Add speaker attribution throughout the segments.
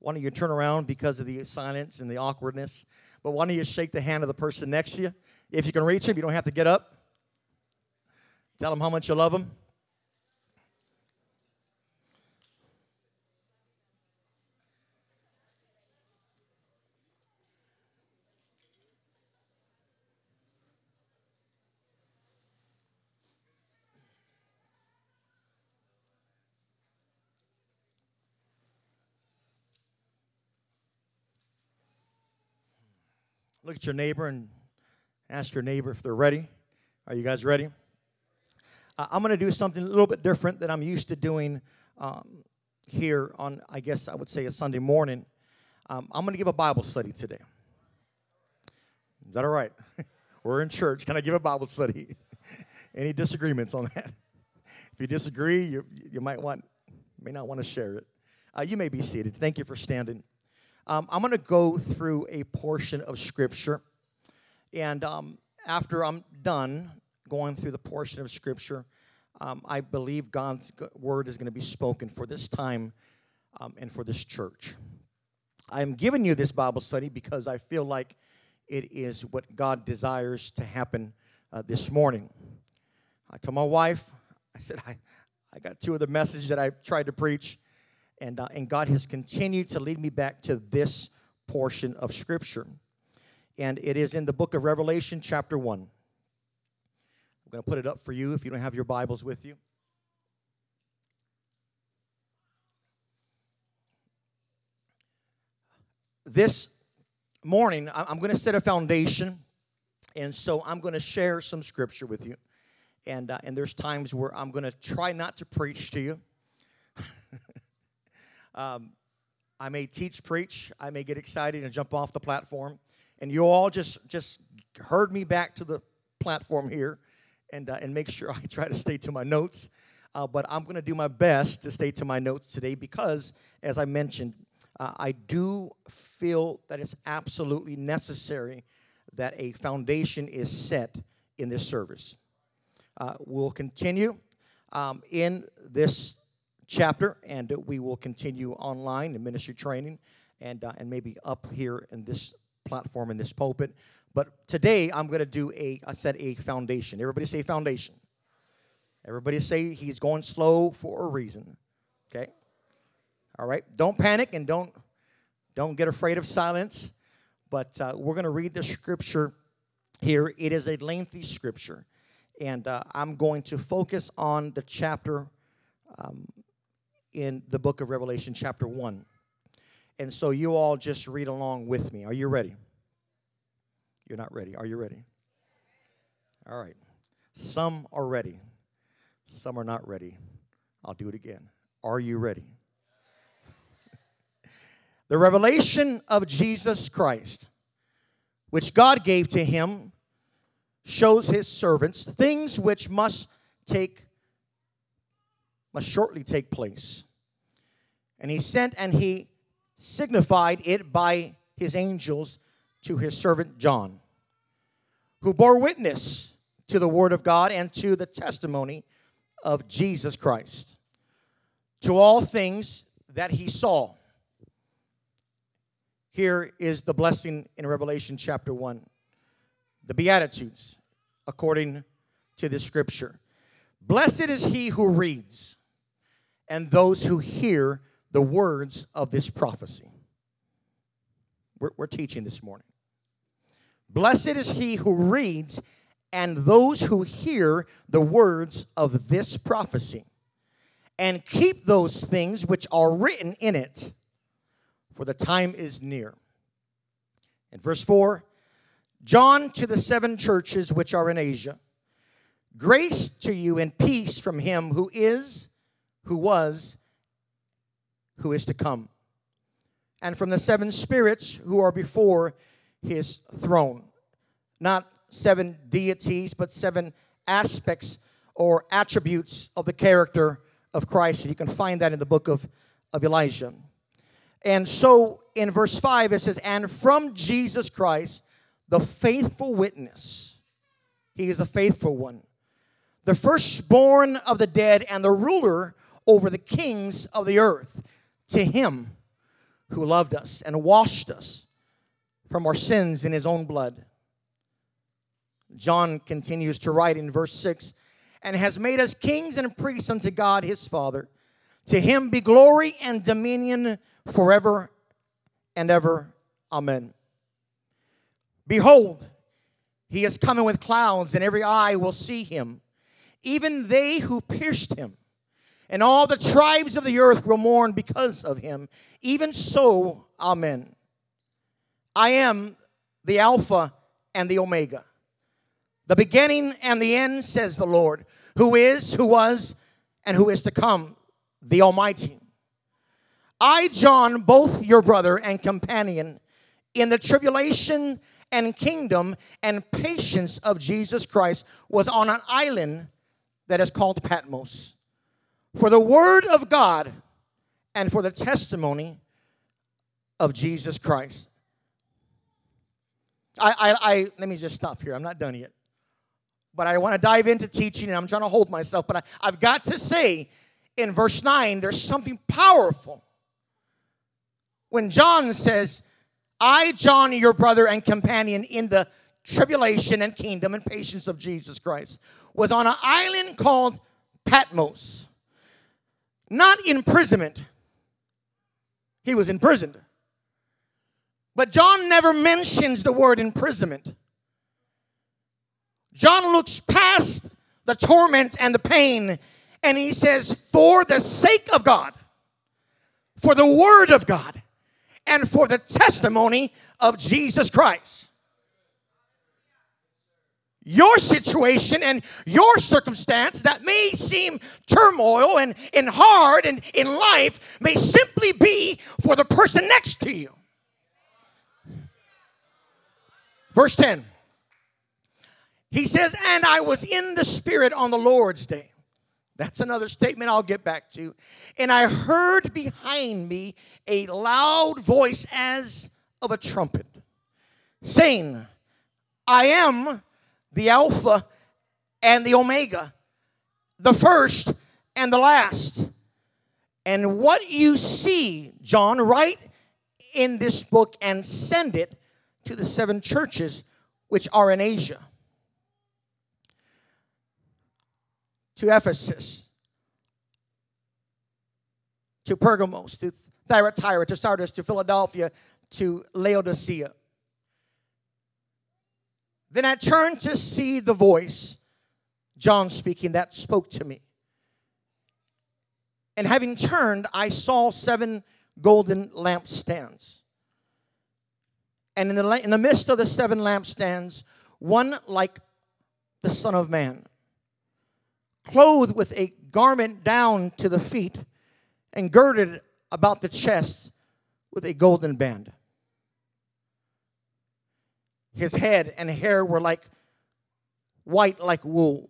Speaker 1: Why don't you turn around because of the silence and the awkwardness? But why don't you shake the hand of the person next to you? If you can reach him, you don't have to get up. Tell them how much you love them. Look at your neighbor and ask your neighbor if they're ready. Are you guys ready? Uh, I'm going to do something a little bit different than I'm used to doing um, here on, I guess I would say, a Sunday morning. Um, I'm going to give a Bible study today. Is that all right? We're in church. Can I give a Bible study? Any disagreements on that? If you disagree, you, you might want, may not want to share it. Uh, you may be seated. Thank you for standing. Um, I'm going to go through a portion of Scripture. And um, after I'm done going through the portion of Scripture, um, I believe God's word is going to be spoken for this time um, and for this church. I'm giving you this Bible study because I feel like it is what God desires to happen uh, this morning. I told my wife, I said, I, I got two of the messages that I tried to preach and, uh, and God has continued to lead me back to this portion of Scripture. And it is in the book of Revelation, chapter 1. I'm going to put it up for you if you don't have your Bibles with you. This morning, I'm going to set a foundation, and so I'm going to share some scripture with you. And, uh, and there's times where I'm going to try not to preach to you. Um, I may teach, preach. I may get excited and jump off the platform. And you all just just herd me back to the platform here, and uh, and make sure I try to stay to my notes. Uh, but I'm going to do my best to stay to my notes today because, as I mentioned, uh, I do feel that it's absolutely necessary that a foundation is set in this service. Uh, we'll continue um, in this chapter, and we will continue online in ministry training and, uh, and maybe up here in this platform in this pulpit. But today I'm going to do a, I said a foundation. Everybody say foundation. Everybody say he's going slow for a reason. Okay? All right. Don't panic and don't don't get afraid of silence. But uh, we're going to read the scripture here. It is a lengthy scripture, and uh, I'm going to focus on the chapter um, in the book of Revelation, chapter 1. And so you all just read along with me. Are you ready? You're not ready. Are you ready? All right. Some are ready, some are not ready. I'll do it again. Are you ready? the revelation of Jesus Christ, which God gave to him, shows his servants things which must take must shortly take place. And he sent and he signified it by his angels to his servant John, who bore witness to the word of God and to the testimony of Jesus Christ, to all things that he saw. Here is the blessing in Revelation chapter 1 the Beatitudes, according to the scripture. Blessed is he who reads and those who hear the words of this prophecy. We're, we're, teaching this morning. Blessed is he who reads and those who hear the words of this prophecy and keep those things which are written in it, for the time is near. In verse 4, John to the seven churches which are in Asia, grace to you and peace from him who is who was, who is to come, and from the seven spirits who are before his throne. Not seven deities, but seven aspects or attributes of the character of Christ. And you can find that in the book of, of Elijah. And so in verse 5, it says, And from Jesus Christ, the faithful witness, he is a faithful one, the firstborn of the dead and the ruler over the kings of the earth. To him who loved us and washed us from our sins in his own blood. John continues to write in verse 6 and has made us kings and priests unto God his Father. To him be glory and dominion forever and ever. Amen. Behold, he is coming with clouds, and every eye will see him, even they who pierced him. And all the tribes of the earth will mourn because of him. Even so, Amen. I am the Alpha and the Omega, the beginning and the end, says the Lord, who is, who was, and who is to come, the Almighty. I, John, both your brother and companion, in the tribulation and kingdom and patience of Jesus Christ, was on an island that is called Patmos. For the word of God and for the testimony of Jesus Christ. I, I, I let me just stop here. I'm not done yet. But I want to dive into teaching and I'm trying to hold myself. But I, I've got to say, in verse 9, there's something powerful. When John says, I, John, your brother and companion in the tribulation and kingdom and patience of Jesus Christ, was on an island called Patmos. Not imprisonment, he was imprisoned. But John never mentions the word imprisonment. John looks past the torment and the pain and he says, For the sake of God, for the word of God, and for the testimony of Jesus Christ. Your situation and your circumstance that may seem turmoil and, and hard and in life may simply be for the person next to you. Verse 10. He says, And I was in the Spirit on the Lord's day. That's another statement I'll get back to. And I heard behind me a loud voice as of a trumpet saying, I am the Alpha and the Omega, the first and the last. And what you see, John, write in this book and send it to the seven churches which are in Asia. To Ephesus, to Pergamos, to Thyatira, to Sardis, to Philadelphia, to Laodicea. Then I turned to see the voice, John speaking, that spoke to me. And having turned, I saw seven golden lampstands. And in the, in the midst of the seven lampstands, one like the Son of Man, clothed with a garment down to the feet and girded about the chest with a golden band. His head and hair were like white like wool,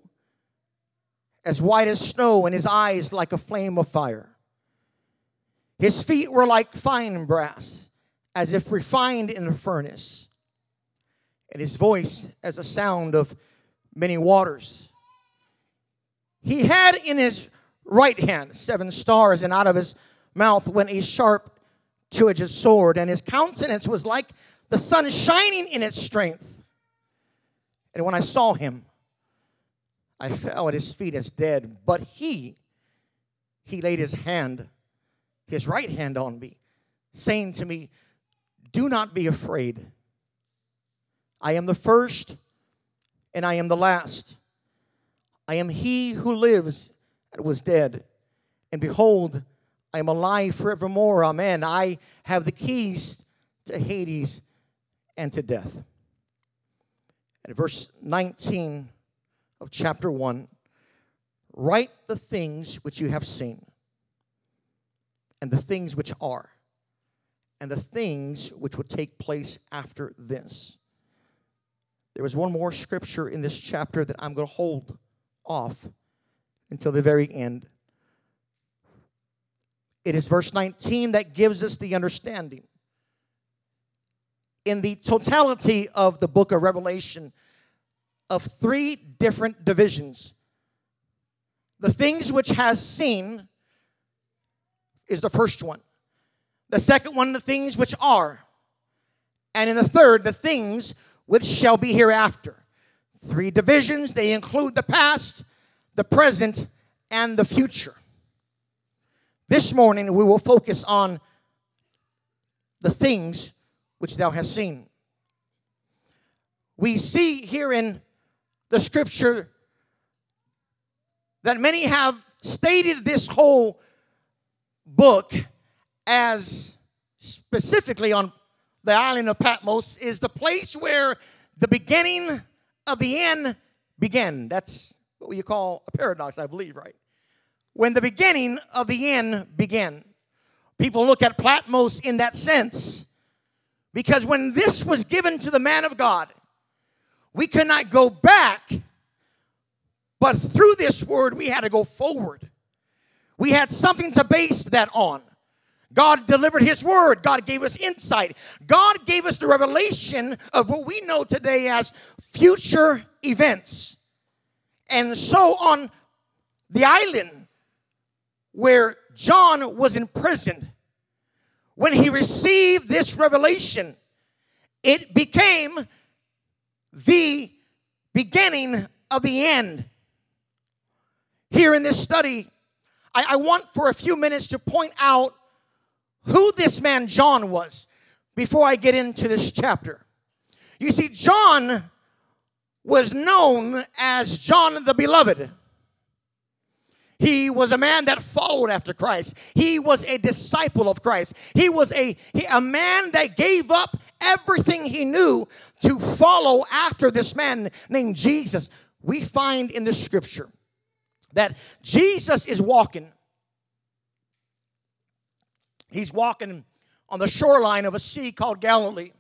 Speaker 1: as white as snow, and his eyes like a flame of fire. His feet were like fine brass, as if refined in a furnace, and his voice as a sound of many waters. He had in his right hand seven stars, and out of his mouth went a sharp two edged sword, and his countenance was like the sun shining in its strength. And when I saw him, I fell at his feet as dead. But he, he laid his hand, his right hand on me, saying to me, Do not be afraid. I am the first and I am the last. I am he who lives and was dead. And behold, I am alive forevermore. Amen. I have the keys to Hades and to death. At verse 19 of chapter 1, write the things which you have seen, and the things which are, and the things which will take place after this. There is one more scripture in this chapter that I'm going to hold off until the very end. It is verse 19 that gives us the understanding in the totality of the book of Revelation of three different divisions. The things which has seen is the first one. The second one, the things which are. And in the third, the things which shall be hereafter. Three divisions, they include the past, the present, and the future. This morning, we will focus on the things which thou hast seen. We see here in the scripture that many have stated this whole book as specifically on the island of Patmos is the place where the beginning of the end began. That's what you call a paradox, I believe, right? When the beginning of the end began. People look at Patmos in that sense because when this was given to the man of God, we could not go back, but through this word, we had to go forward. We had something to base that on. God delivered His word. God gave us insight. God gave us the revelation of what we know today as future events. And so on the island where John was imprisoned, when he received this revelation, it became the beginning of the end. Here in this study, I, I want for a few minutes to point out who this man John was before I get into this chapter. You see, John was known as John the Beloved. He was a man that followed after Christ. He was a disciple of Christ. He was a, a man that gave up everything he knew to follow after this man named Jesus. We find in the scripture that Jesus is walking He's walking on the shoreline of a sea called Galilee.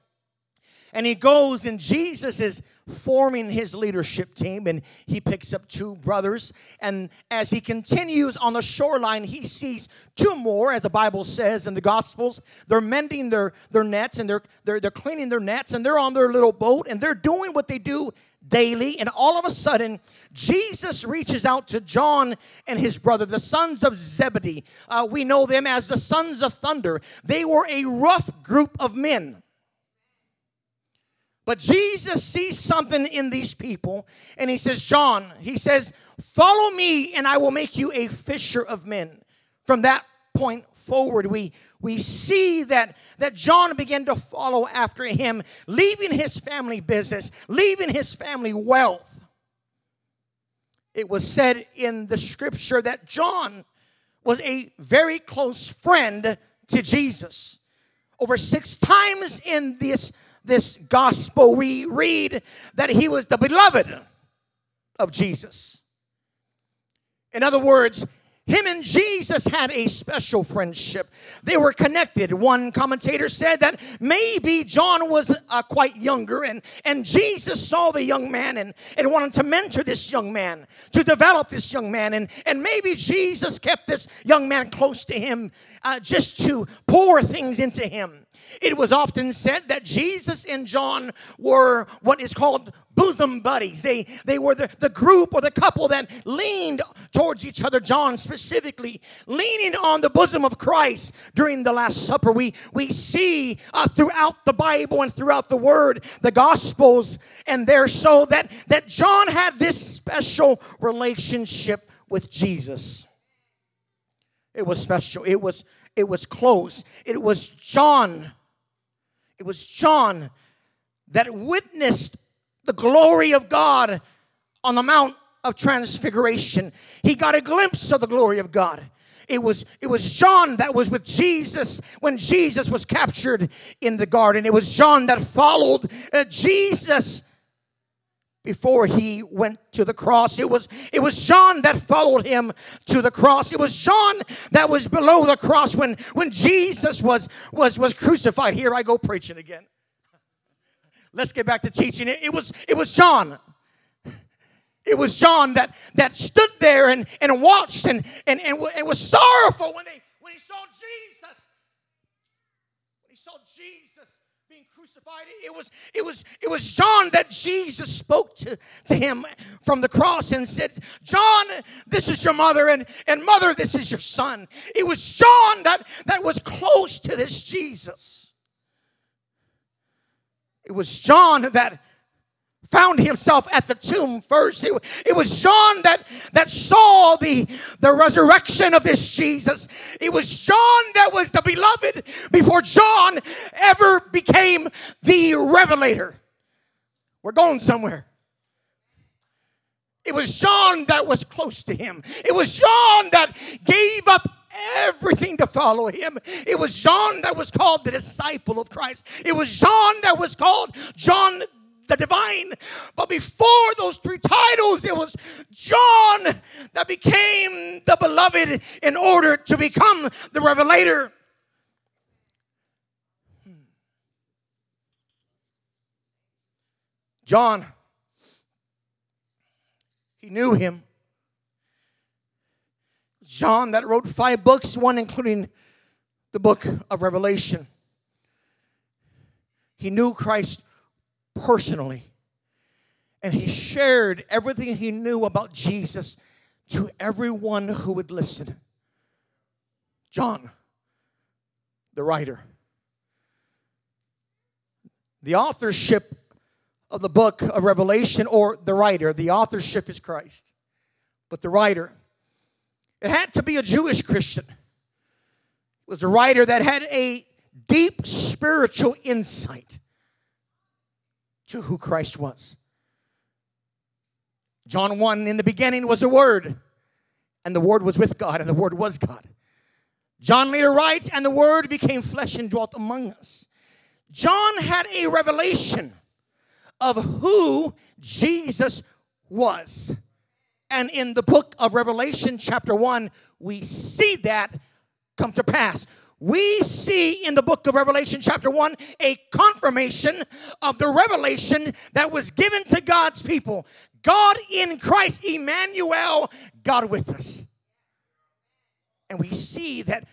Speaker 1: And he goes, and Jesus is forming his leadership team, and he picks up two brothers. And as he continues on the shoreline, he sees two more, as the Bible says in the Gospels. They're mending their, their nets and they're, they're, they're cleaning their nets, and they're on their little boat, and they're doing what they do daily. And all of a sudden, Jesus reaches out to John and his brother, the sons of Zebedee. Uh, we know them as the sons of thunder. They were a rough group of men. But Jesus sees something in these people and he says, John, he says, follow me and I will make you a fisher of men. From that point forward, we, we see that, that John began to follow after him, leaving his family business, leaving his family wealth. It was said in the scripture that John was a very close friend to Jesus. Over six times in this, this gospel, we read that he was the beloved of Jesus. In other words, him and Jesus had a special friendship. They were connected. One commentator said that maybe John was uh, quite younger and, and Jesus saw the young man and, and wanted to mentor this young man, to develop this young man. And, and maybe Jesus kept this young man close to him uh, just to pour things into him. It was often said that Jesus and John were what is called bosom buddies. They, they were the, the group or the couple that leaned towards each other. John specifically leaning on the bosom of Christ during the Last Supper. We, we see uh, throughout the Bible and throughout the Word, the Gospels, and there so that, that John had this special relationship with Jesus. It was special. It was it was close. It was John it was John that witnessed the glory of God on the Mount of Transfiguration. He got a glimpse of the glory of God. It was, it was John that was with Jesus when Jesus was captured in the garden. It was John that followed uh, Jesus before he went to the cross. It was, it was John that followed him to the cross. It was John that was below the cross when, when Jesus was, was, was crucified. Here I go preaching again. Let's get back to teaching. It, it was, it was John. It was John that, that stood there and, and watched and, and, and, and was sorrowful when, they, when he saw Jesus. When he saw Jesus being It was, it was, it was John that Jesus spoke to, to him from the cross and said, John, this is your mother, and, and mother, this is your son. It was John that, that was close to this Jesus. It was John that found himself at the tomb first. It, it, was John that, that saw the, the resurrection of this Jesus. It was John that was the beloved before John ever became the revelator. We're going somewhere. It was John that was close to him. It was John that gave up everything to follow him. It was John that was called the disciple of Christ. It was John that was called John the divine. But before those three titles, it was John that became the beloved in order to become the revelator. John, he knew him. John that wrote five books, one including the book of Revelation. He knew Christ personally. And he shared everything he knew about Jesus to everyone who would listen. John, the writer. The authorship of the book of Revelation, or the writer, the authorship is Christ. But the writer, it had to be a Jewish Christian. It was a writer that had a deep spiritual insight to who Christ was. John 1 In the beginning was a Word, and the Word was with God, and the Word was God. John later writes, And the Word became flesh and dwelt among us. John had a revelation of who Jesus was. And in the book of Revelation, chapter 1, we see that come to pass we see in the book of Revelation, chapter 1, a confirmation of the revelation that was given to God's people. God in Christ, Emmanuel, God with us. And we see that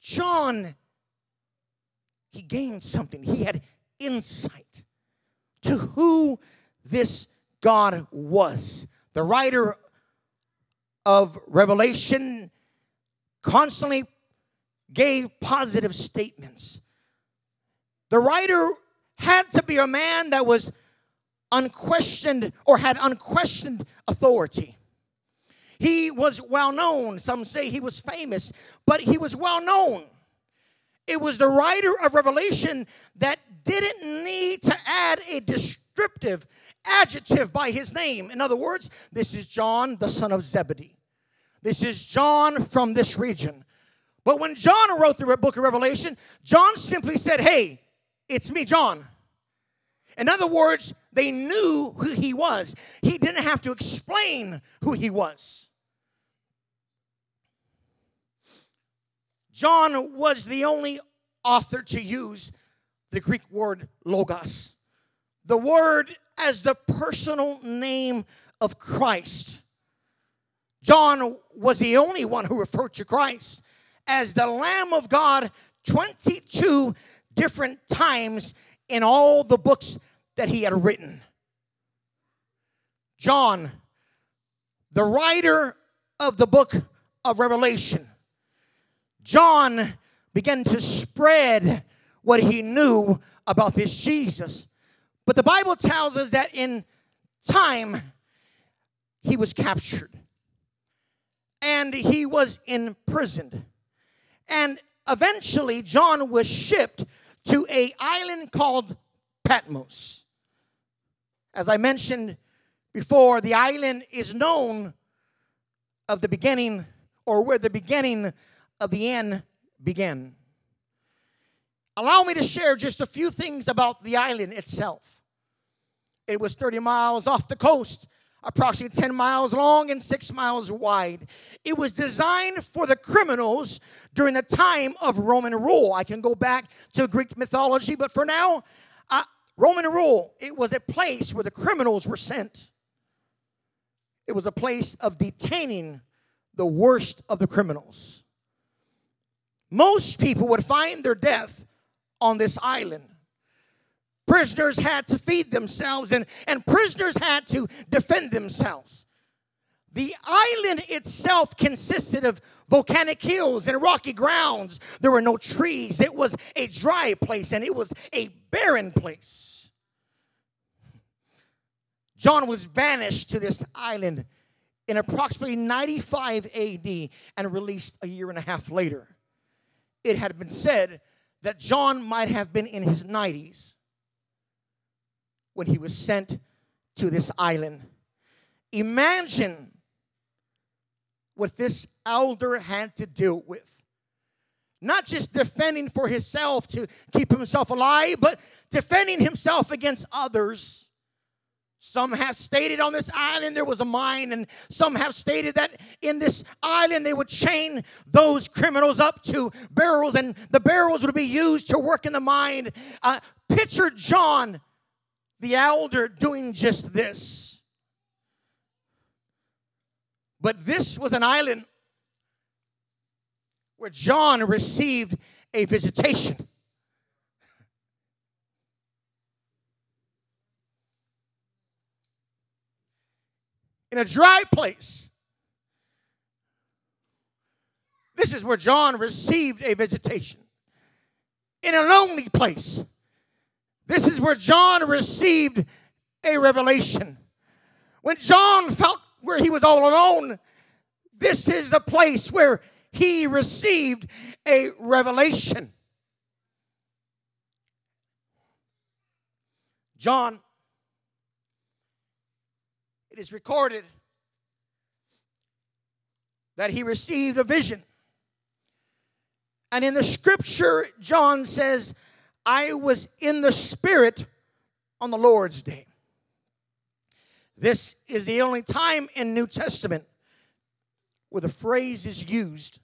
Speaker 1: John, he gained something. He had insight to who this God was. The writer of Revelation constantly gave positive statements. The writer had to be a man that was unquestioned or had unquestioned authority. He was well known. Some say he was famous, but he was well known. It was the writer of Revelation that didn't need to add a descriptive adjective by his name. In other words, this is John, the son of Zebedee. This is John from this region. But when John wrote the book of Revelation, John simply said, Hey, it's me, John. In other words, they knew who he was. He didn't have to explain who he was. John was the only author to use the Greek word logos, the word as the personal name of Christ. John was the only one who referred to Christ as the Lamb of God 22 different times in all the books that he had written. John, the writer of the book of Revelation, John began to spread what he knew about this Jesus. But the Bible tells us that in time he was captured and he was imprisoned. And eventually, John was shipped to a island called Patmos. As I mentioned before, the island is known of the beginning or where the beginning of the end began. Allow me to share just a few things about the island itself. It was 30 miles off the coast approximately 10 miles long and 6 miles wide. It was designed for the criminals during the time of Roman rule. I can go back to Greek mythology, but for now, uh, Roman rule, it was a place where the criminals were sent. It was a place of detaining the worst of the criminals. Most people would find their death on this island. Prisoners had to feed themselves and, and prisoners had to defend themselves. The island itself consisted of volcanic hills and rocky grounds. There were no trees. It was a dry place and it was a barren place. John was banished to this island in approximately 95 AD and released a year and a half later. It had been said that John might have been in his 90s when he was sent to this island. Imagine what this elder had to deal with. Not just defending for himself to keep himself alive, but defending himself against others. Some have stated on this island there was a mine, and some have stated that in this island they would chain those criminals up to barrels, and the barrels would be used to work in the mine. Uh, picture John, the elder, doing just this. But this was an island where John received a visitation. In a dry place. This is where John received a visitation. In a lonely place. This is where John received a revelation. When John felt where he was all alone. This is the place where he received a revelation. John, it is recorded that he received a vision. And in the scripture, John says, I was in the Spirit on the Lord's day. This is the only time in New Testament where the phrase is used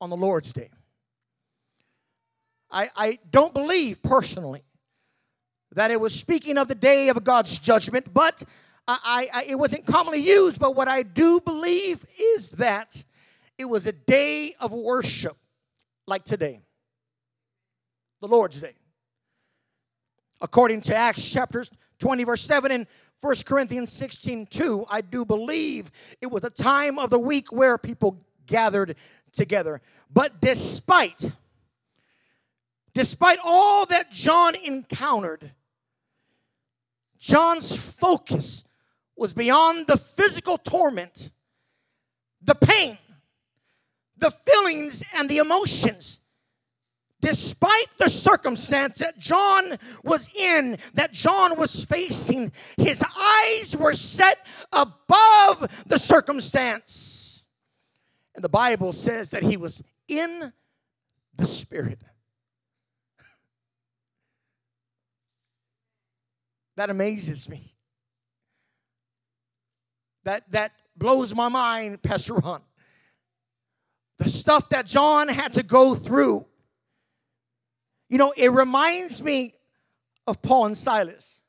Speaker 1: on the Lord's Day. I, I don't believe personally that it was speaking of the day of God's judgment, but I, I, it wasn't commonly used. But what I do believe is that it was a day of worship like today, the Lord's Day. According to Acts chapters 20, verse 7, and 1 Corinthians 16 2, I do believe it was a time of the week where people gathered together. But despite, despite all that John encountered, John's focus was beyond the physical torment, the pain, the feelings, and the emotions despite the circumstance that John was in, that John was facing, his eyes were set above the circumstance. And the Bible says that he was in the Spirit. That amazes me. That, that blows my mind, Pastor Ron. The stuff that John had to go through you know, it reminds me of Paul and Silas.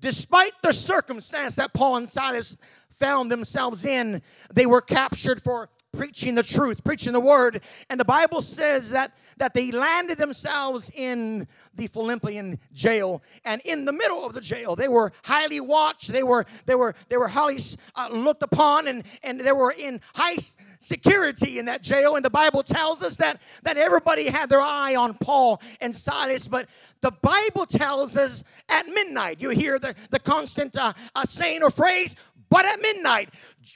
Speaker 1: Despite the circumstance that Paul and Silas found themselves in, they were captured for preaching the truth, preaching the word. And the Bible says that that they landed themselves in the Philippian jail. And in the middle of the jail, they were highly watched. They were they were they were highly uh, looked upon, and and they were in high security in that jail. And the Bible tells us that that everybody had their eye on Paul and Silas, but the Bible tells us at midnight. You hear the the constant uh, uh, saying or phrase, but at midnight,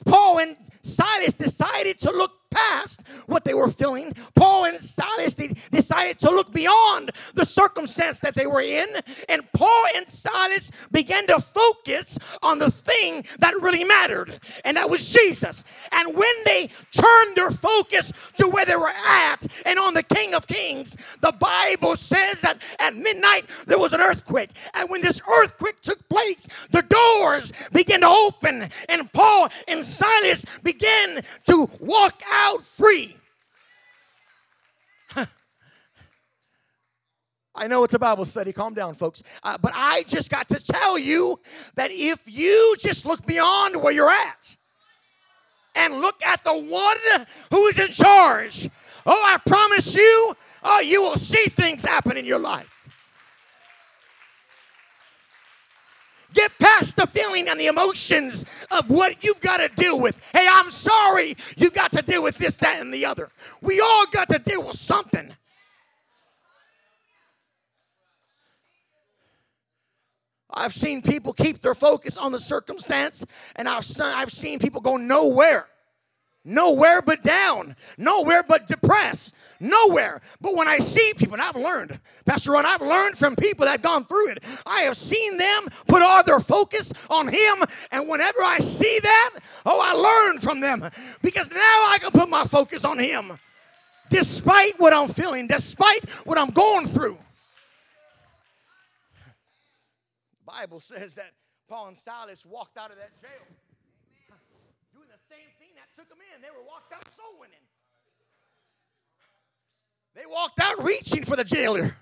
Speaker 1: Paul and Silas decided to look past what they were feeling. Paul and Silas they decided to look beyond the circumstance that they were in, and Paul and Silas began to focus on the thing that really mattered, and that was Jesus. And when they turned their focus to where they were at and on the King of Kings, the Bible says that at midnight there was an earthquake, and when this earthquake took place, the doors began to open, and Paul and Silas began to walk out free. I know it's a Bible study. Calm down, folks. Uh, but I just got to tell you that if you just look beyond where you're at and look at the one who is in charge, oh, I promise you, oh, you will see things happen in your life. Get past the feeling and the emotions of what you've got to deal with. Hey, I'm sorry you got to deal with this, that, and the other. We all got to deal with something. I've seen people keep their focus on the circumstance, and I've, I've seen people go nowhere. Nowhere but down. Nowhere but depressed. Nowhere. But when I see people, and I've learned, Pastor Ron, I've learned from people that gone through it. I have seen them put all their focus on Him. And whenever I see that, oh, I learn from them because now I can put my focus on Him despite what I'm feeling, despite what I'm going through. Bible says that Paul and Silas walked out of that jail doing the same thing that took them in. They were walked out soul winning. They walked out reaching for the jailer.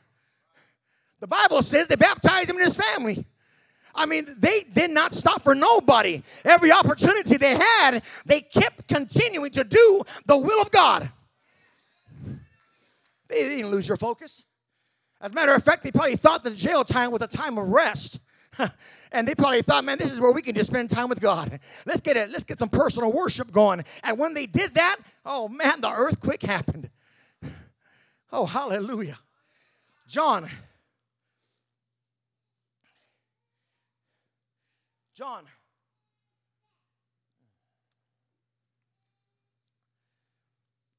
Speaker 1: The Bible says they baptized him and his family. I mean, they did not stop for nobody. Every opportunity they had, they kept continuing to do the will of God. They didn't lose your focus. As a matter of fact, they probably thought the jail time was a time of rest. and they probably thought, man, this is where we can just spend time with God. Let's get it, let's get some personal worship going. And when they did that, oh man, the earthquake happened. Oh, hallelujah. John. John.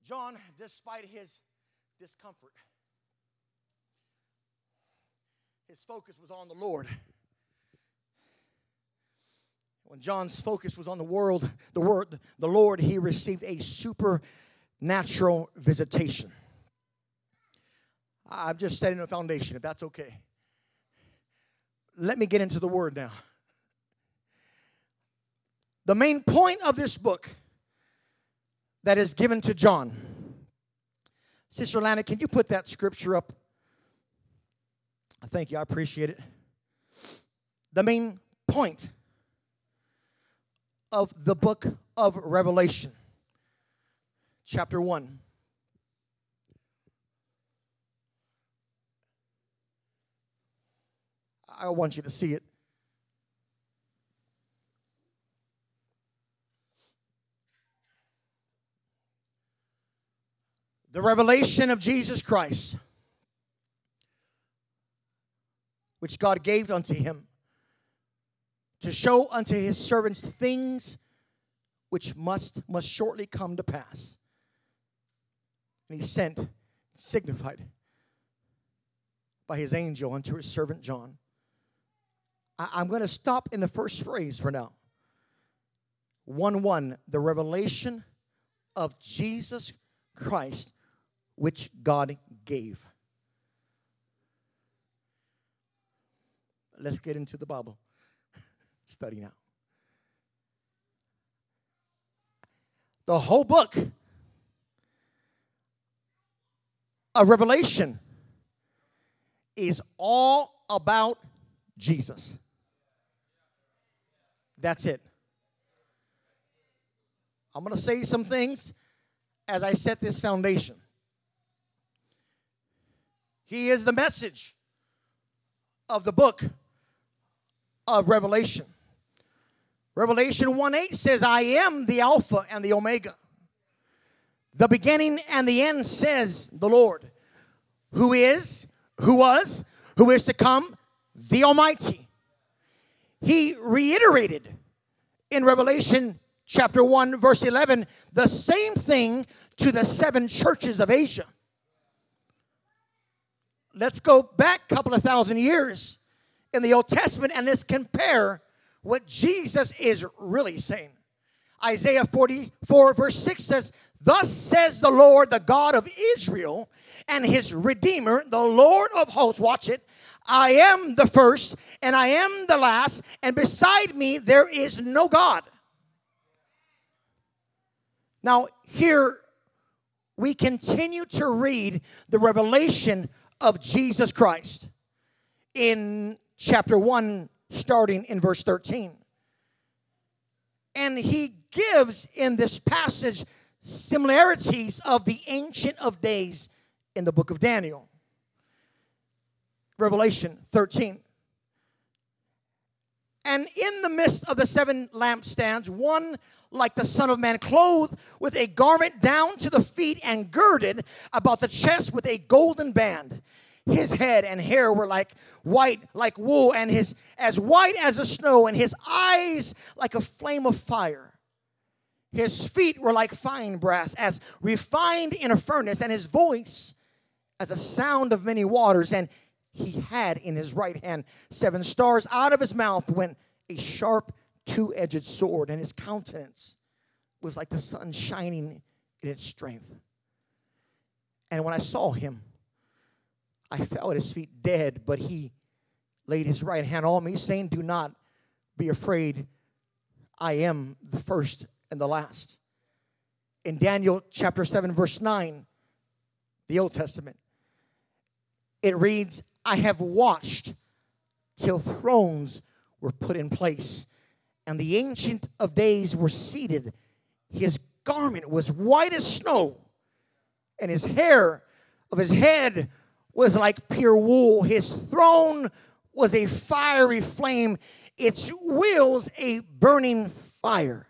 Speaker 1: John, despite his discomfort, his focus was on the Lord. When John's focus was on the world, the word, the Lord, he received a supernatural visitation. I'm just setting a foundation, if that's okay. Let me get into the word now. The main point of this book that is given to John. Sister Lana, can you put that scripture up? Thank you, I appreciate it. The main point of the book of Revelation, chapter 1. I want you to see it. The revelation of Jesus Christ, which God gave unto him to show unto his servants things which must must shortly come to pass. And he sent, signified by his angel unto his servant John. I, am going to stop in the first phrase for now. 1 1, the revelation of Jesus Christ, which God gave. Let's get into the Bible study now. The whole book of Revelation is all about Jesus. That's it. I'm going to say some things as I set this foundation. He is the message of the book of Revelation. Revelation 1 8 says, I am the Alpha and the Omega. The beginning and the end says the Lord, who is, who was, who is to come, the Almighty. He reiterated in Revelation chapter 1, verse 11, the same thing to the seven churches of Asia. Let's go back a couple of thousand years in the Old Testament and let's compare what Jesus is really saying. Isaiah 44, verse 6 says, Thus says the Lord, the God of Israel, and his Redeemer, the Lord of hosts. Watch it. I am the first, and I am the last, and beside me there is no God. Now, here we continue to read the revelation of Jesus Christ in chapter 1 starting in verse 13. And he gives in this passage similarities of the Ancient of Days in the book of Daniel. Revelation 13. And in the midst of the seven lampstands, one like the Son of Man, clothed with a garment down to the feet and girded about the chest with a golden band. His head and hair were like white, like wool, and his as white as the snow, and his eyes like a flame of fire. His feet were like fine brass, as refined in a furnace, and his voice as a sound of many waters. And he had in his right hand seven stars. Out of his mouth went a sharp, two edged sword, and his countenance was like the sun shining in its strength. And when I saw him, I fell at his feet dead, but he laid his right hand on me, saying, Do not be afraid. I am the first and the last. In Daniel chapter 7, verse 9, the Old Testament, it reads, I have watched till thrones were put in place, and the Ancient of Days were seated. His garment was white as snow, and his hair of his head was like pure wool. His throne was a fiery flame, its wheels a burning fire.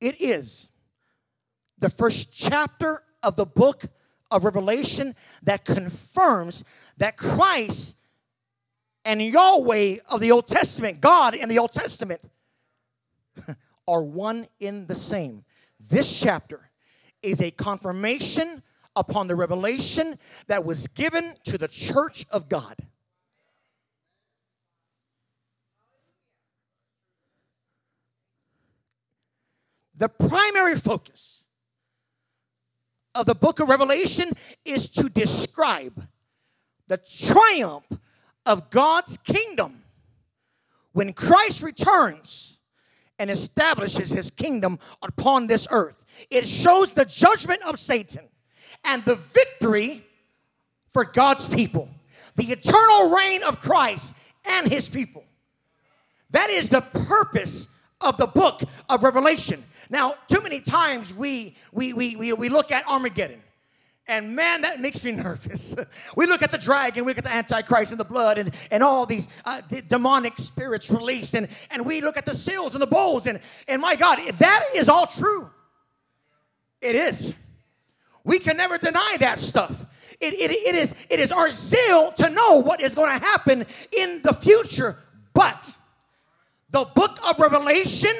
Speaker 1: It is the first chapter of the book of Revelation that confirms that Christ and Yahweh of the Old Testament, God in the Old Testament, are one in the same. This chapter is a confirmation upon the revelation that was given to the church of God. The primary focus of the book of Revelation is to describe the triumph of God's kingdom when Christ returns and establishes his kingdom upon this earth. It shows the judgment of Satan and the victory for God's people, the eternal reign of Christ and his people. That is the purpose of the book of Revelation. Now, too many times we we we we, we look at Armageddon. And man, that makes me nervous. we look at the dragon, we look at the Antichrist and the blood and, and all these uh, d- demonic spirits released. And, and we look at the seals and the bowls. And, and my God, that is all true. It is. We can never deny that stuff. It, it, it, is, it is our zeal to know what is going to happen in the future. But the book of Revelation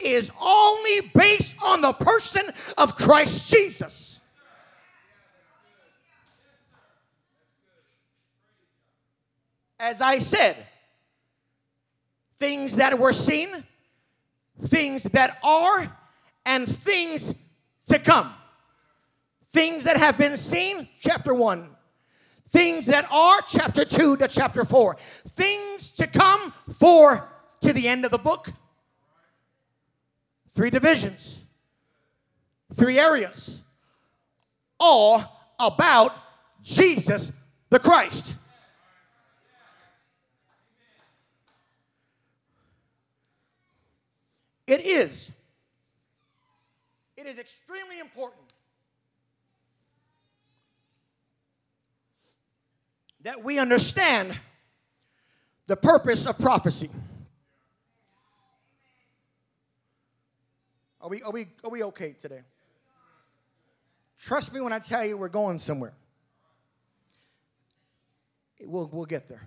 Speaker 1: is only based on the person of Christ Jesus. As I said, things that were seen, things that are, and things to come. Things that have been seen, chapter 1. Things that are, chapter 2 to chapter 4. Things to come, 4 to the end of the book. Three divisions, three areas, all about Jesus the Christ. It is. It is extremely important that we understand the purpose of prophecy. Are we, are we, are we okay today? Trust me when I tell you we're going somewhere. We'll, we'll get there.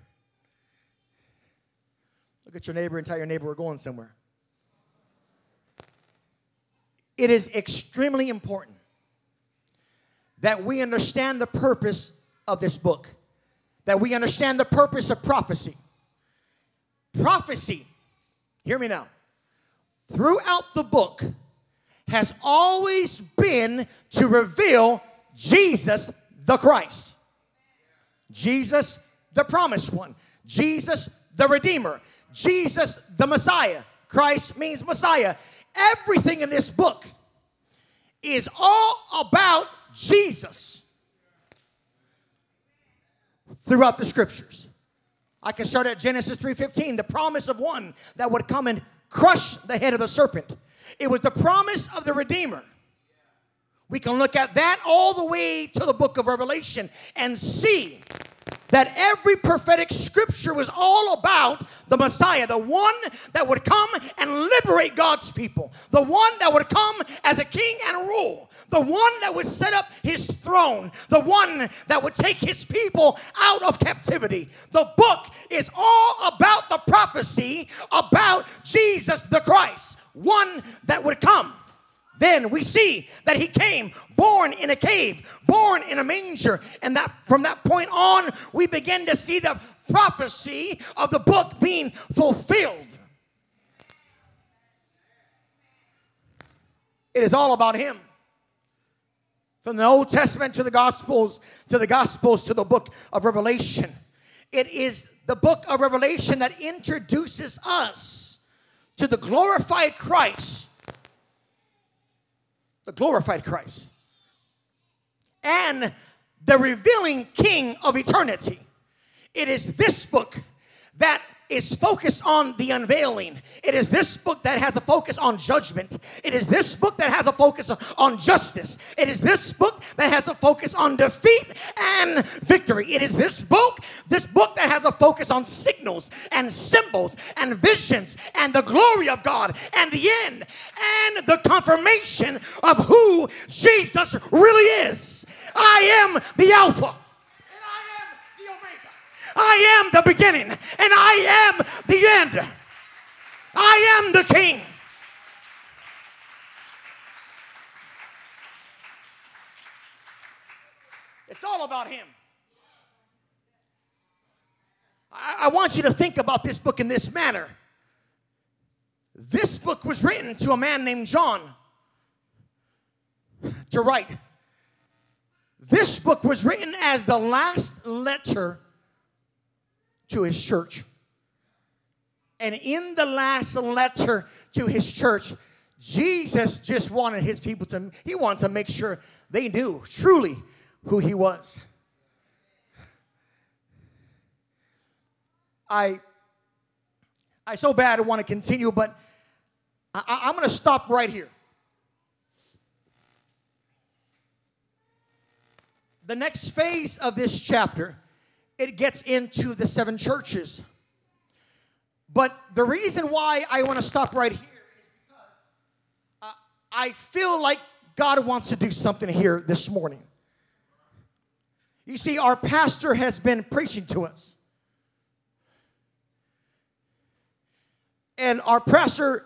Speaker 1: Look at your neighbor and tell your neighbor we're going somewhere. It is extremely important that we understand the purpose of this book that we understand the purpose of prophecy. Prophecy, hear me now, throughout the book has always been to reveal Jesus the Christ, Jesus the promised one, Jesus the Redeemer, Jesus the Messiah. Christ means Messiah. Everything in this book is all about Jesus throughout the scriptures. I can start at Genesis 3:15, the promise of one that would come and crush the head of the serpent. It was the promise of the Redeemer. We can look at that all the way to the book of Revelation and see that every prophetic scripture was all about the Messiah, the one that would come and liberate God's people, the one that would come as a king and rule, the one that would set up his throne, the one that would take his people out of captivity. The book is all about the prophecy about Jesus the Christ, one that would come. Then we see that he came born in a cave, born in a manger, and that from that point on we begin to see the prophecy of the book being fulfilled. It is all about him. From the Old Testament to the Gospels, to the Gospels to the book of Revelation. It is the book of Revelation that introduces us to the glorified Christ the glorified Christ, and the revealing King of eternity. It is this book that is focused on the unveiling. It is this book that has a focus on judgment. It is this book that has a focus on justice. It is this book that has a focus on defeat and victory. It is this book, this book that has a focus on signals and symbols and visions and the glory of God and the end and the confirmation of who Jesus really is. I am the Alpha I am the beginning and I am the end. I am the king. It's all about him. I, I, want you to think about this book in this manner. This book was written to a man named John to write. This book was written as the last letter to his church. And in the last letter to his church, Jesus just wanted his people to, he wanted to make sure they knew truly who he was. I, I so bad I want to continue, but I, I'm going to stop right here. The next phase of this chapter it gets into the seven churches. But the reason why I want to stop right here is because uh, I feel like God wants to do something here this morning. You see, our pastor has been preaching to us. And our pastor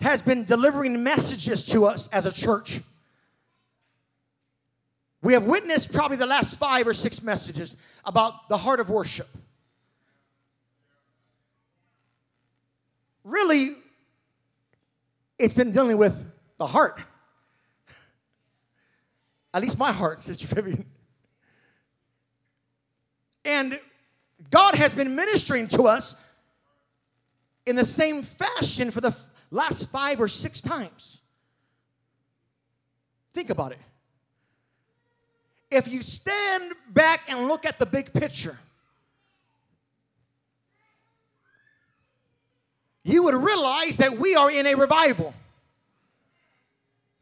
Speaker 1: has been delivering messages to us as a church. We have witnessed probably the last five or six messages about the heart of worship. Really, it's been dealing with the heart. At least my heart, Sister Vivian. And God has been ministering to us in the same fashion for the last five or six times. Think about it if you stand back and look at the big picture, you would realize that we are in a revival.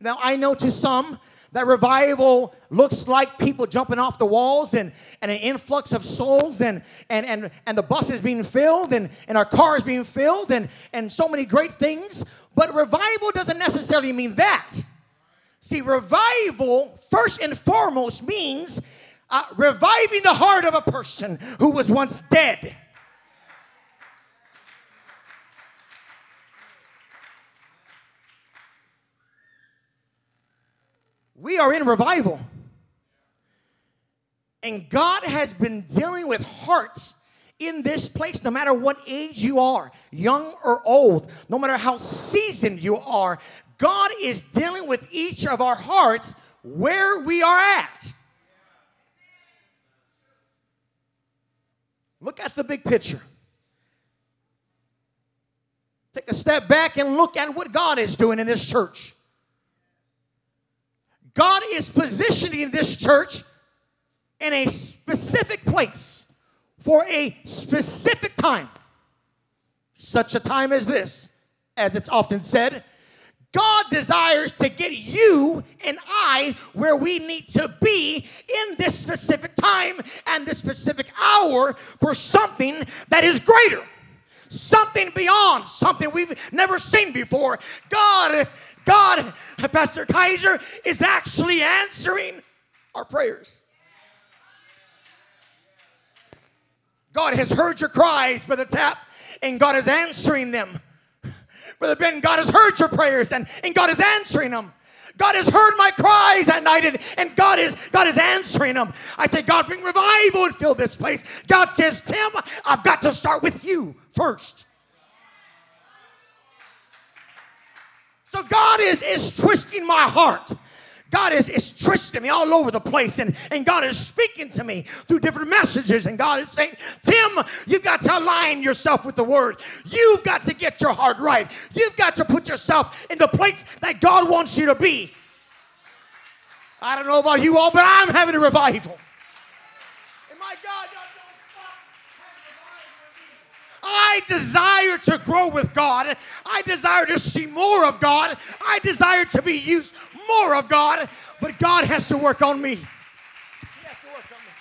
Speaker 1: Now, I know to some that revival looks like people jumping off the walls and, and an influx of souls and, and, and, and the buses being filled and, and our cars being filled and, and so many great things. But revival doesn't necessarily mean that. See, revival, first and foremost, means uh, reviving the heart of a person who was once dead. We are in revival. And God has been dealing with hearts in this place, no matter what age you are, young or old, no matter how seasoned you are, God is dealing with each of our hearts where we are at. Look at the big picture. Take a step back and look at what God is doing in this church. God is positioning this church in a specific place for a specific time. Such a time as this, as it's often said, God desires to get you and I where we need to be in this specific time and this specific hour for something that is greater, something beyond, something we've never seen before. God, God, Pastor Kaiser, is actually answering our prayers. God has heard your cries, Brother Tap, and God is answering them. Brother Ben, God has heard your prayers and, and God is answering them. God has heard my cries at night and, and God is God is answering them. I say, God, bring revival and fill this place. God says, Tim, I've got to start with you first. So God is, is twisting my heart. God is, is twisting me all over the place, and, and God is speaking to me through different messages. And God is saying, Tim, you've got to align yourself with the word. You've got to get your heart right. You've got to put yourself in the place that God wants you to be. I don't know about you all, but I'm having a revival. And my God, I desire to grow with God. I desire to see more of God. I desire to be used more of God, but God has to work on me. He has to work on me.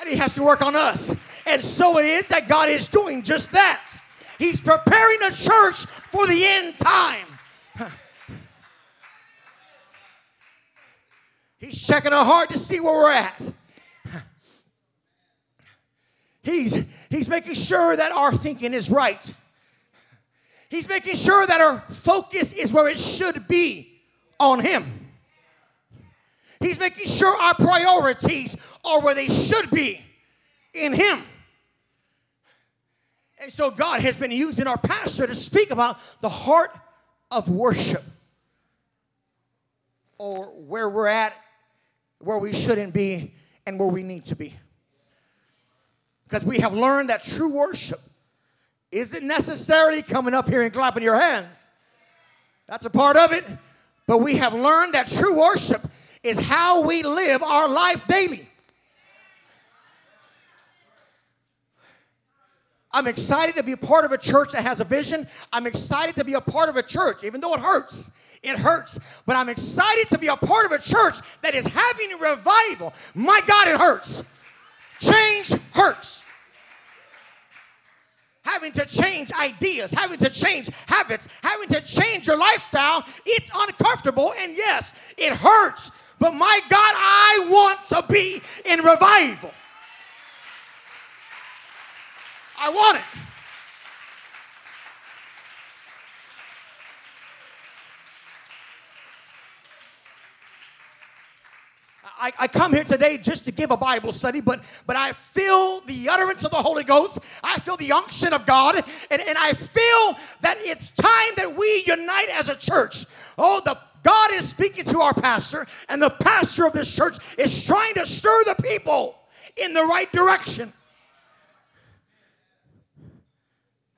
Speaker 1: And He has to work on us. And so it is that God is doing just that. He's preparing a church for the end time. He's checking our heart to see where we're at. He's, he's making sure that our thinking is right. He's making sure that our focus is where it should be on Him. He's making sure our priorities are where they should be in Him. And so God has been using our pastor to speak about the heart of worship or where we're at, where we shouldn't be, and where we need to be. Because we have learned that true worship isn't necessarily coming up here and clapping your hands. That's a part of it. But we have learned that true worship is how we live our life daily. I'm excited to be a part of a church that has a vision. I'm excited to be a part of a church, even though it hurts. It hurts. But I'm excited to be a part of a church that is having a revival. My God, it hurts. Change hurts having to change ideas, having to change habits, having to change your lifestyle, it's uncomfortable and yes, it hurts. But my God, I want to be in revival. I want it. I, I, come here today just to give a Bible study, but, but I feel the utterance of the Holy Ghost. I feel the unction of God, and, and I feel that it's time that we unite as a church. Oh, the God is speaking to our pastor, and the pastor of this church is trying to stir the people in the right direction.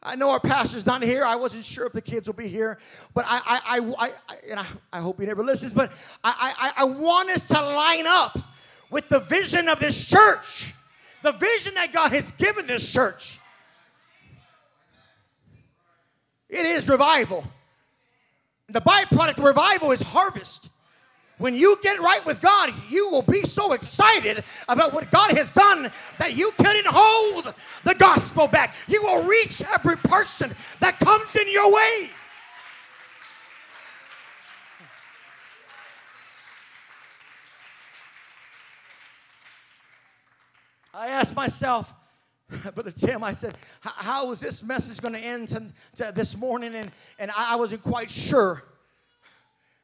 Speaker 1: I know our pastor's not here. I wasn't sure if the kids will be here, but I, I, I, I and I, I hope he never listens. But I, I, I want us to line up with the vision of this church, the vision that God has given this church. It is revival. The byproduct of revival is harvest. When you get right with God, you will be so excited about what God has done that you couldn't hold the gospel back. You will reach every person that comes in your way. I asked myself, Brother Tim, I said, how is this message going to end this morning? And, and I wasn't quite sure.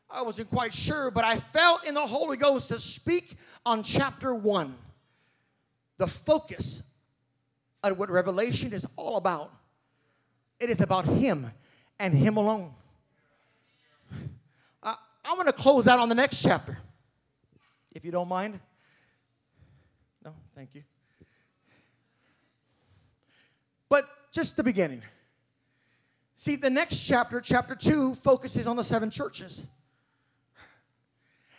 Speaker 1: I wasn't quite sure, but I felt in the Holy Ghost to speak on chapter one. The focus of what Revelation is all about. It is about Him and Him alone. I, I'm going to close out on the next chapter, if you don't mind. No, thank you. But just the beginning. See, the next chapter, chapter 2, focuses on the seven churches.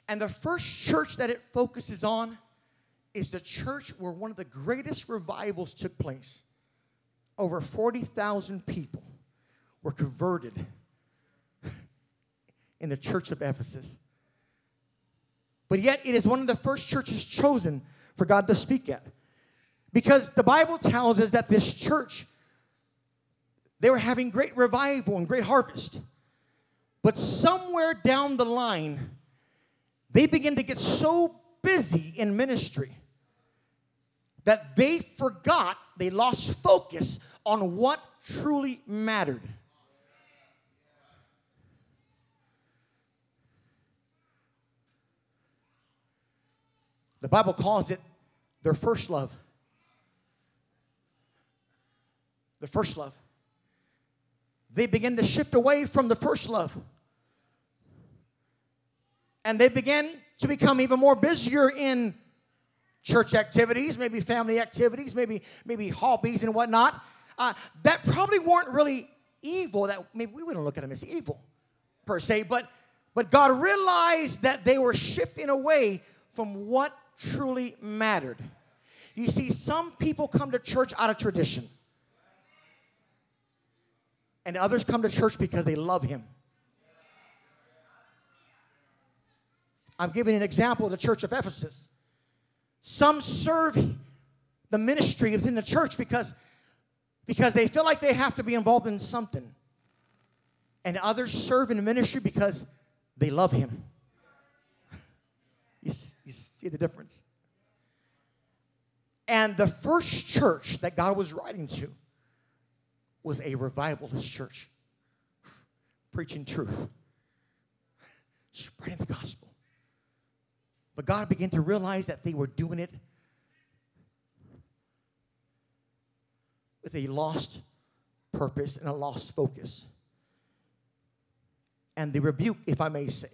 Speaker 1: And the first church that it focuses on is the church where one of the greatest revivals took place. Over 40,000 people were converted in the church of Ephesus. But yet, it is one of the first churches chosen for God to speak at. Because the Bible tells us that this church, they were having great revival and great harvest. But somewhere down the line, they begin to get so busy in ministry that they forgot, they lost focus on what truly mattered. The Bible calls it their first love. The first love. They begin to shift away from the first love. And they begin to become even more busier in church activities, maybe family activities, maybe maybe hobbies and whatnot. Uh, that probably weren't really evil. That maybe we wouldn't look at them as evil per se, but but God realized that they were shifting away from what truly mattered. You see, some people come to church out of tradition, and others come to church because they love Him. I'm giving an example of the church of Ephesus. Some serve the ministry within the church because, because they feel like they have to be involved in something. And others serve in the ministry because they love Him. You, you see the difference? And the first church that God was writing to was a revivalist church, preaching truth, spreading the gospel. But God began to realize that they were doing it with a lost purpose and a lost focus. And the rebuke, if I may say,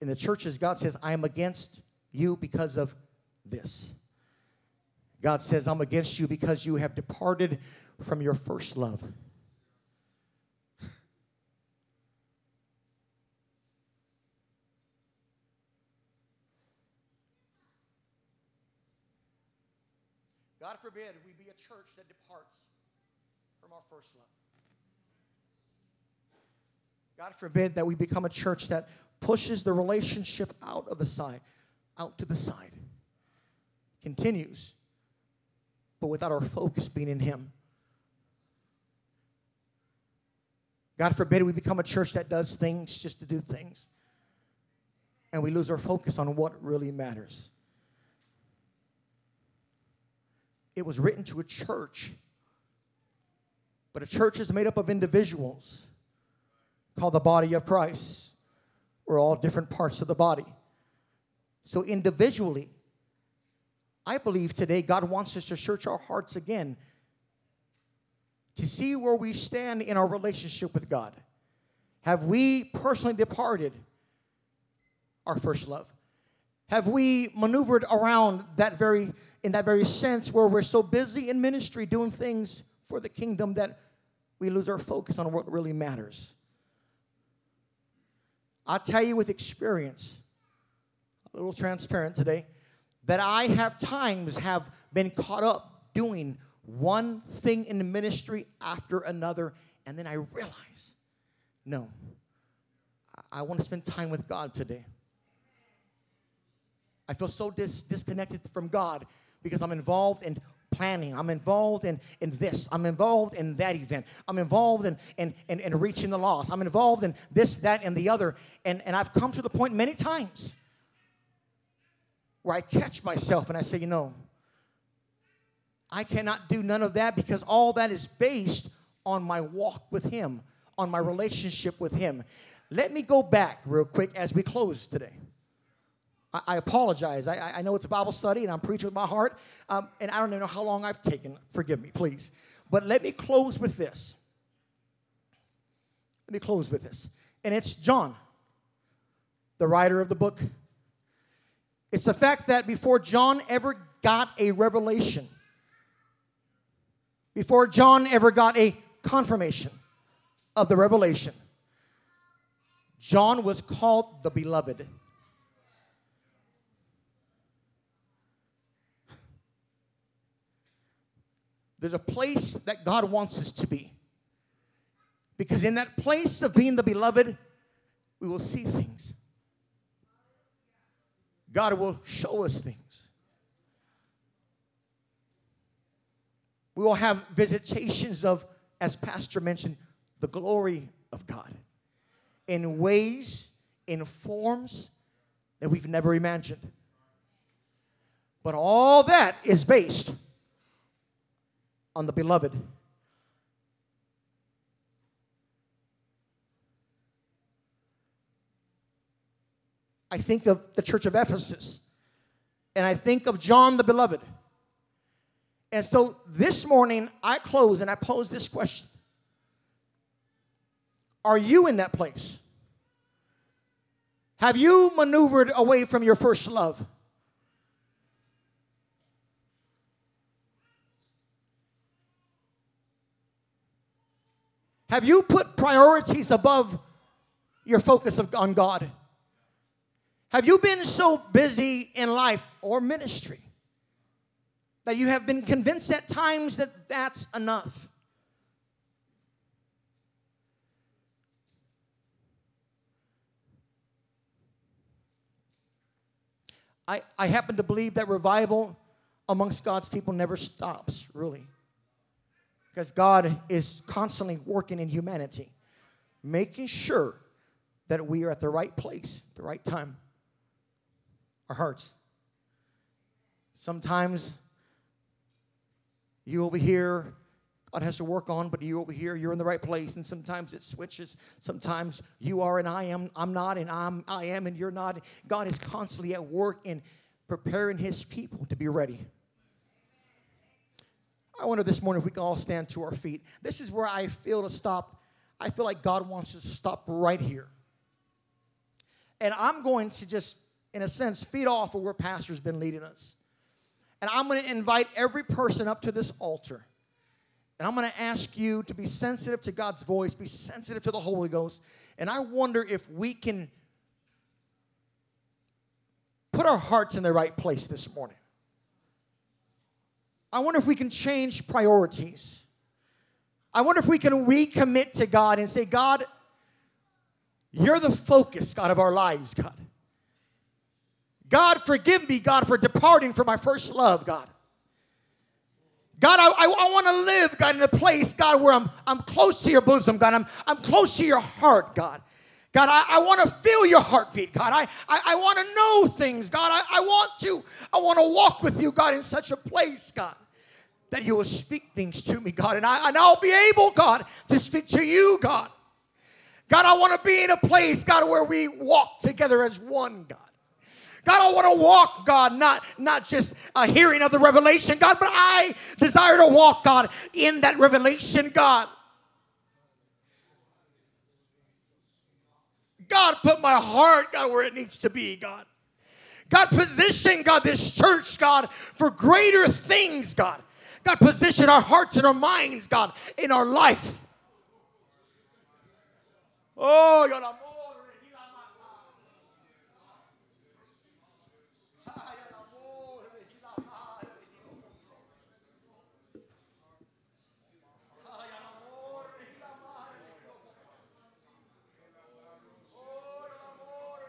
Speaker 1: in the churches, God says, I am against you because of this. God says, I'm against you because you have departed from your first love. God forbid we be a church that departs from our first love. God forbid that we become a church that pushes the relationship out of the side, out to the side. Continues, but without our focus being in Him. God forbid we become a church that does things just to do things. And we lose our focus on what really matters. It was written to a church, but a church is made up of individuals called the body of Christ. We're all different parts of the body. So, individually, I believe today God wants us to search our hearts again to see where we stand in our relationship with God. Have we personally departed our first love? Have we maneuvered around that very in that very sense where we're so busy in ministry doing things for the kingdom that we lose our focus on what really matters? I'll tell you with experience, a little transparent today, that I have times have been caught up doing one thing in the ministry after another, and then I realize, no, I, I want to spend time with God today. I feel so dis- disconnected from God because I'm involved in planning. I'm involved in, in this. I'm involved in that event. I'm involved in, in, in, in, reaching the lost. I'm involved in this, that, and the other. And, and I've come to the point many times where I catch myself and I say, you know, I cannot do none of that because all that is based on my walk with Him, on my relationship with Him. Let me go back real quick as we close today. I, I apologize. I, I, know it's a Bible study and I'm preaching with my heart, um, and I don't even know how long I've taken. Forgive me, please. But let me close with this. Let me close with this. And it's John, the writer of the book. It's the fact that before John ever got a revelation, before John ever got a confirmation of the revelation, John was called the beloved. There's a place that God wants us to be. Because in that place of being the beloved, we will see things. God will show us things. We will have visitations of, as Pastor mentioned, the glory of God in ways, in forms that we've never imagined. But all that is based on the beloved. I think of the church of Ephesus, and I think of John the beloved. And so this morning, I close and I pose this question Are you in that place? Have you maneuvered away from your first love? Have you put priorities above your focus of, on God? Have you been so busy in life or ministry that you have been convinced at times that that's enough? I, I happen to believe that revival amongst God's people never stops, really. Because God is constantly working in humanity, making sure that we are at the right place, the right time, our hearts. Sometimes you over here God has to work on, but you over here, you're in the right place. And sometimes it switches. Sometimes you are and I am, I'm not, and I'm I am and you're not. God is constantly at work in preparing his people to be ready. I wonder this morning if we can all stand to our feet. This is where I feel to stop. I feel like God wants us to stop right here. And I'm going to just, in a sense, feed off of where Pastor's been leading us. And I'm going to invite every person up to this altar. And I'm going to ask you to be sensitive to God's voice, be sensitive to the Holy Ghost. And I wonder if we can put our hearts in the right place this morning. I wonder if we can change priorities. I wonder if we can recommit to God and say, God, you're the focus, God, of our lives, God. God, forgive me, God, for departing from my first love, God. God, I, I, I want to live, God, in a place, God, where I'm, I'm close to your bosom, God. I'm, I'm close to your heart, God. God, I, I want to feel your heartbeat, God. I, I, I want to know things, God. I, I want to, I want to walk with you, God, in such a place, God, that you will speak things to me, God. And, I, and I'll be able, God, to speak to you, God. God, I want to be in a place, God, where we walk together as one, God. God, I want to walk, God, not, not just a hearing of the revelation, God, but I desire to walk, God, in that revelation, God. God, put my heart, God, where it needs to be, God. God, position, God, this church, God, for greater things, God. God, position our hearts and our minds, God, in our life. Oh, God, I'm